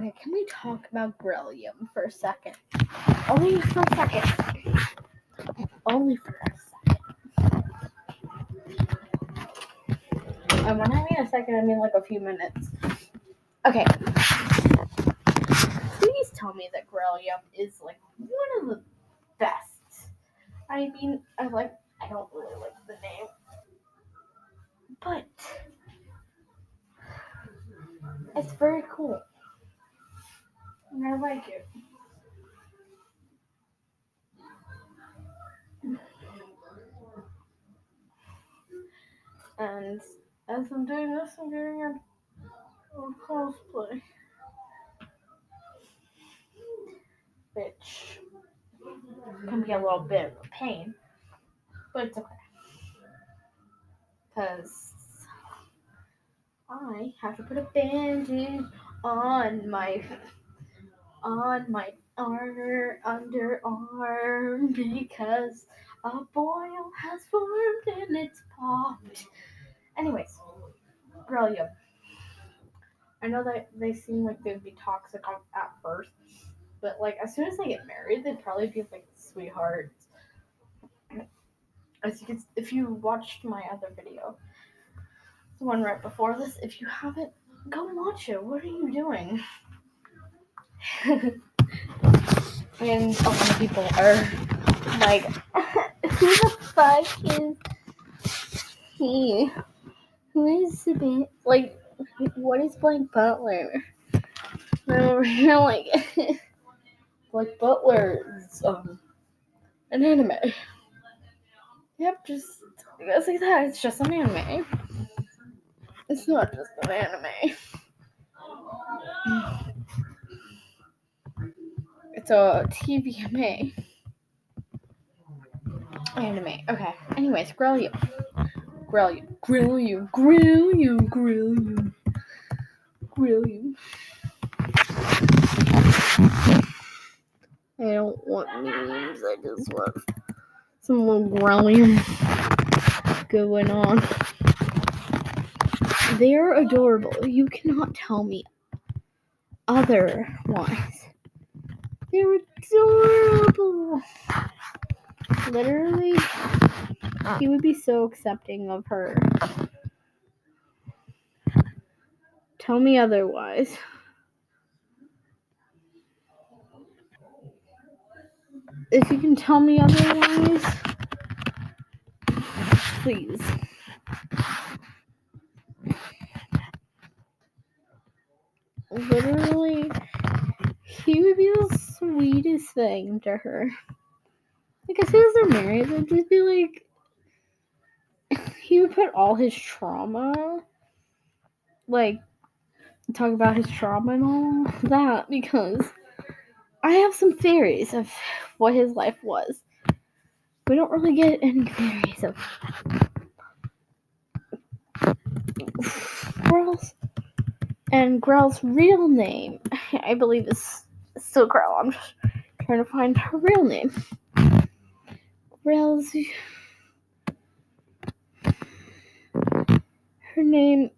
Okay, can we talk about Grelliam for a second? Only for a second. Only for a second. And when I mean a second, I mean like a few minutes. Okay. Please tell me that Grelliam is like one of the best. I mean, I like, I don't really like the name. But it's very cool. And I like it. And as I'm doing this, I'm doing a, a cosplay. Which can be a little bit of a pain, but it's okay. Because I have to put a bandage on my on my armor underarm because a boil has formed and it's popped. Anyways, Grelliam. I know that they seem like they'd be toxic at first, but like as soon as they get married, they'd probably be like sweethearts. As you can, if you watched my other video, the one right before this, if you haven't, go watch it. What are you doing? and a lot of people are like, who the fuck is he? Who is the ba- like? What is Black Butler? And over like, Black Butler is um an anime. Yep, just it's like that. It's just an anime. It's not just an anime. A TVMA. Anime. Okay. Anyways, grill you. Grill you. Grill you. Grill you. Grill you. Grill you. I don't want memes. I just want some little grilling going on. They're adorable. You cannot tell me otherwise. They're adorable. Literally, he would be so accepting of her. Tell me otherwise. If you can tell me otherwise, please. Literally, he would be the sweetest thing to her. Like as as they're married, they'd just be like, he would put all his trauma, like, talk about his trauma and all that because I have some theories of what his life was. We don't really get any theories of Grell's and Grell's real name, I believe, is still Grell. I'm just trying to find her real name. Grell's her name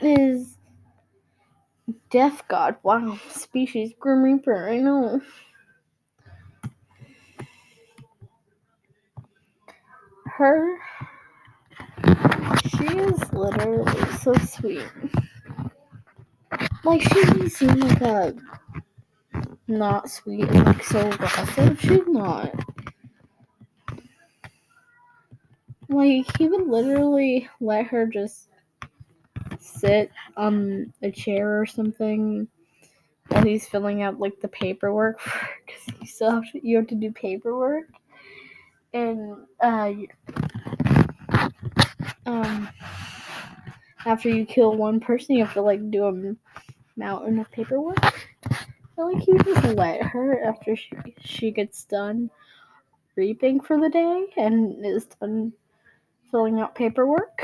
is Death God. Wow, species Grim Reaper. I know. Her, she is literally so sweet. Like she doesn't seem like a not sweet like so aggressive. She's not. Like he would literally let her just sit on a chair or something while he's filling out like the paperwork because you still have to you have to do paperwork and uh um after you kill one person you have to like do a mountain of paperwork and like you just let her after she she gets done reaping for the day and is done filling out paperwork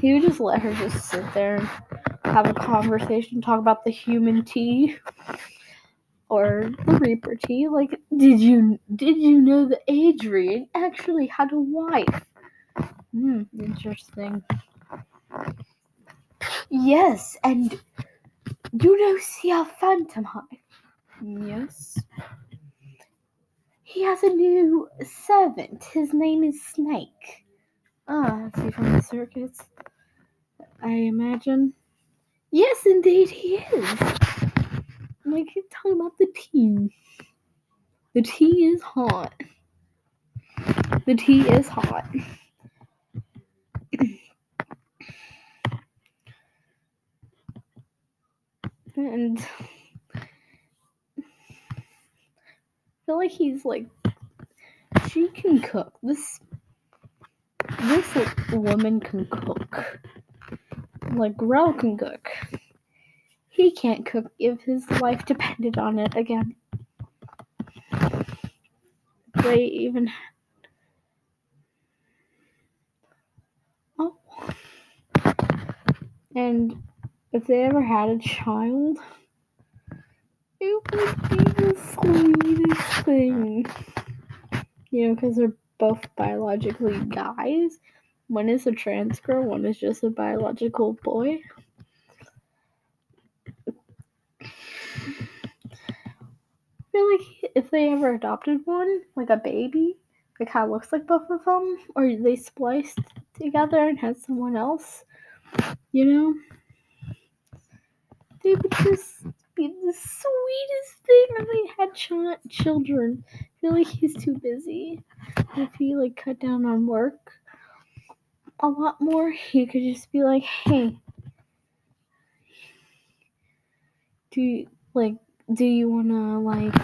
he would just let her just sit there and have a conversation, talk about the human tea or the Reaper tea. Like, did you did you know that Adrian actually had a wife? Hmm, interesting. Yes, and You know Ciel Phantomhive? Yes. He has a new servant. His name is Snake. Ah, is he from the circus? I imagine. Yes, indeed, he is. I keep talking about the tea. The tea is hot. The tea is hot. And I feel like he's like she can cook. This this woman can cook. Like Rel can cook. He can't cook if his life depended on it again. They even Oh and if they ever had a child, it would be the sweetest thing. You know, because they're both biologically guys. One is a trans girl, one is just a biological boy. I feel like if they ever adopted one, like a baby, it kind of looks like both of them, or they spliced together and had someone else, you know, they would just be the sweetest thing if they had ch- children. I feel like he's too busy. If he like cut down on work a lot more, he could just be like, "Hey, do you, like do you wanna like?"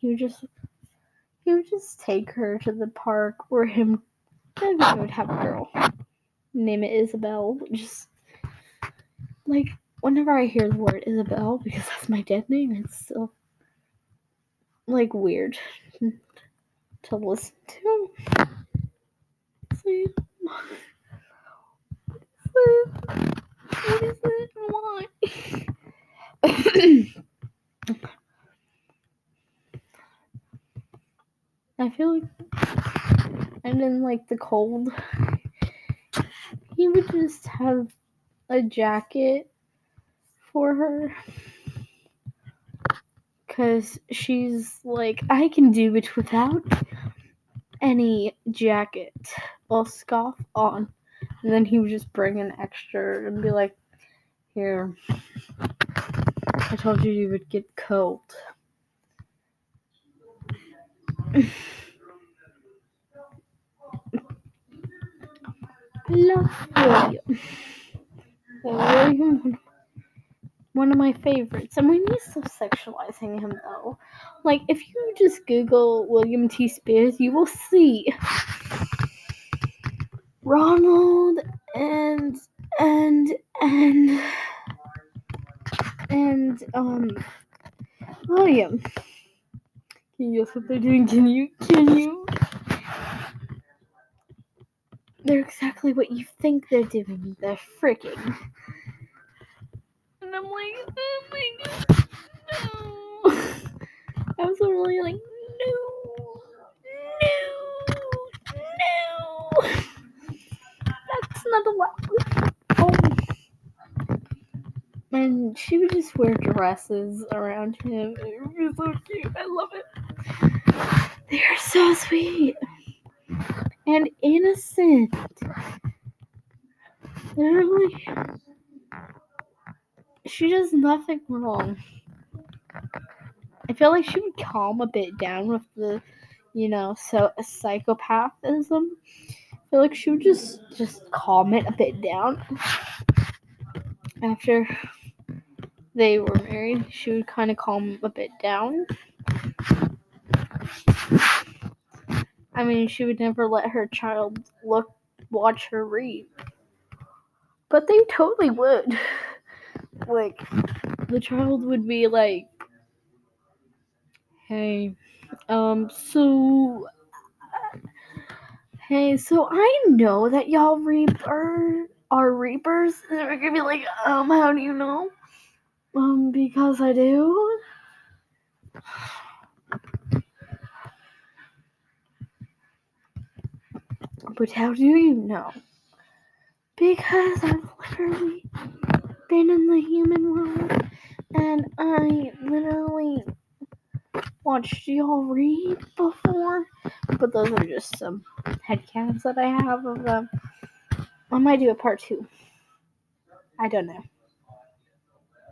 He would just he would just take her to the park or him. Then he would have a girl. Name it Isabel. Just like whenever I hear the word Isabel, because that's my dead name, it's still like weird to listen to. See, what is it? Why? I feel like, and in like the cold, he would just have a jacket for her because she's like, I can do it without any jacket. I'll scoff on. And then he would just bring an extra and be like, Here, I told you you would get cold. Love William. William, one of my favorites. And we he's stop sexualizing him though. Like, if you just Google William T. Spears, you will see Ronald and and and and um William. Can you guess what they're doing? Can you can you they're exactly what you think they're doing. They're freaking. And I'm like, oh my god, no. I was really like, no, no, no. That's not allowed. Oh. And she would just wear dresses around him. It was so cute. I love it. They're so sweet and innocent. Literally, she does nothing wrong. I feel like she would calm a bit down with the, you know, so psychopathism. I feel like she would just just calm it a bit down. After they were married, she would kind of calm a bit down. I mean, she would never let her child look, watch her read. But they totally would. Like, the child would be like, hey, um, so, hey, so I know that y'all reaper are reapers. And they're gonna be like, um, how do you know? Um, because I do. But how do you know? Because I've literally been in the human world, and I literally watched y'all read before, but those are just some headcanons that I have of them. I might do a part two. I don't know.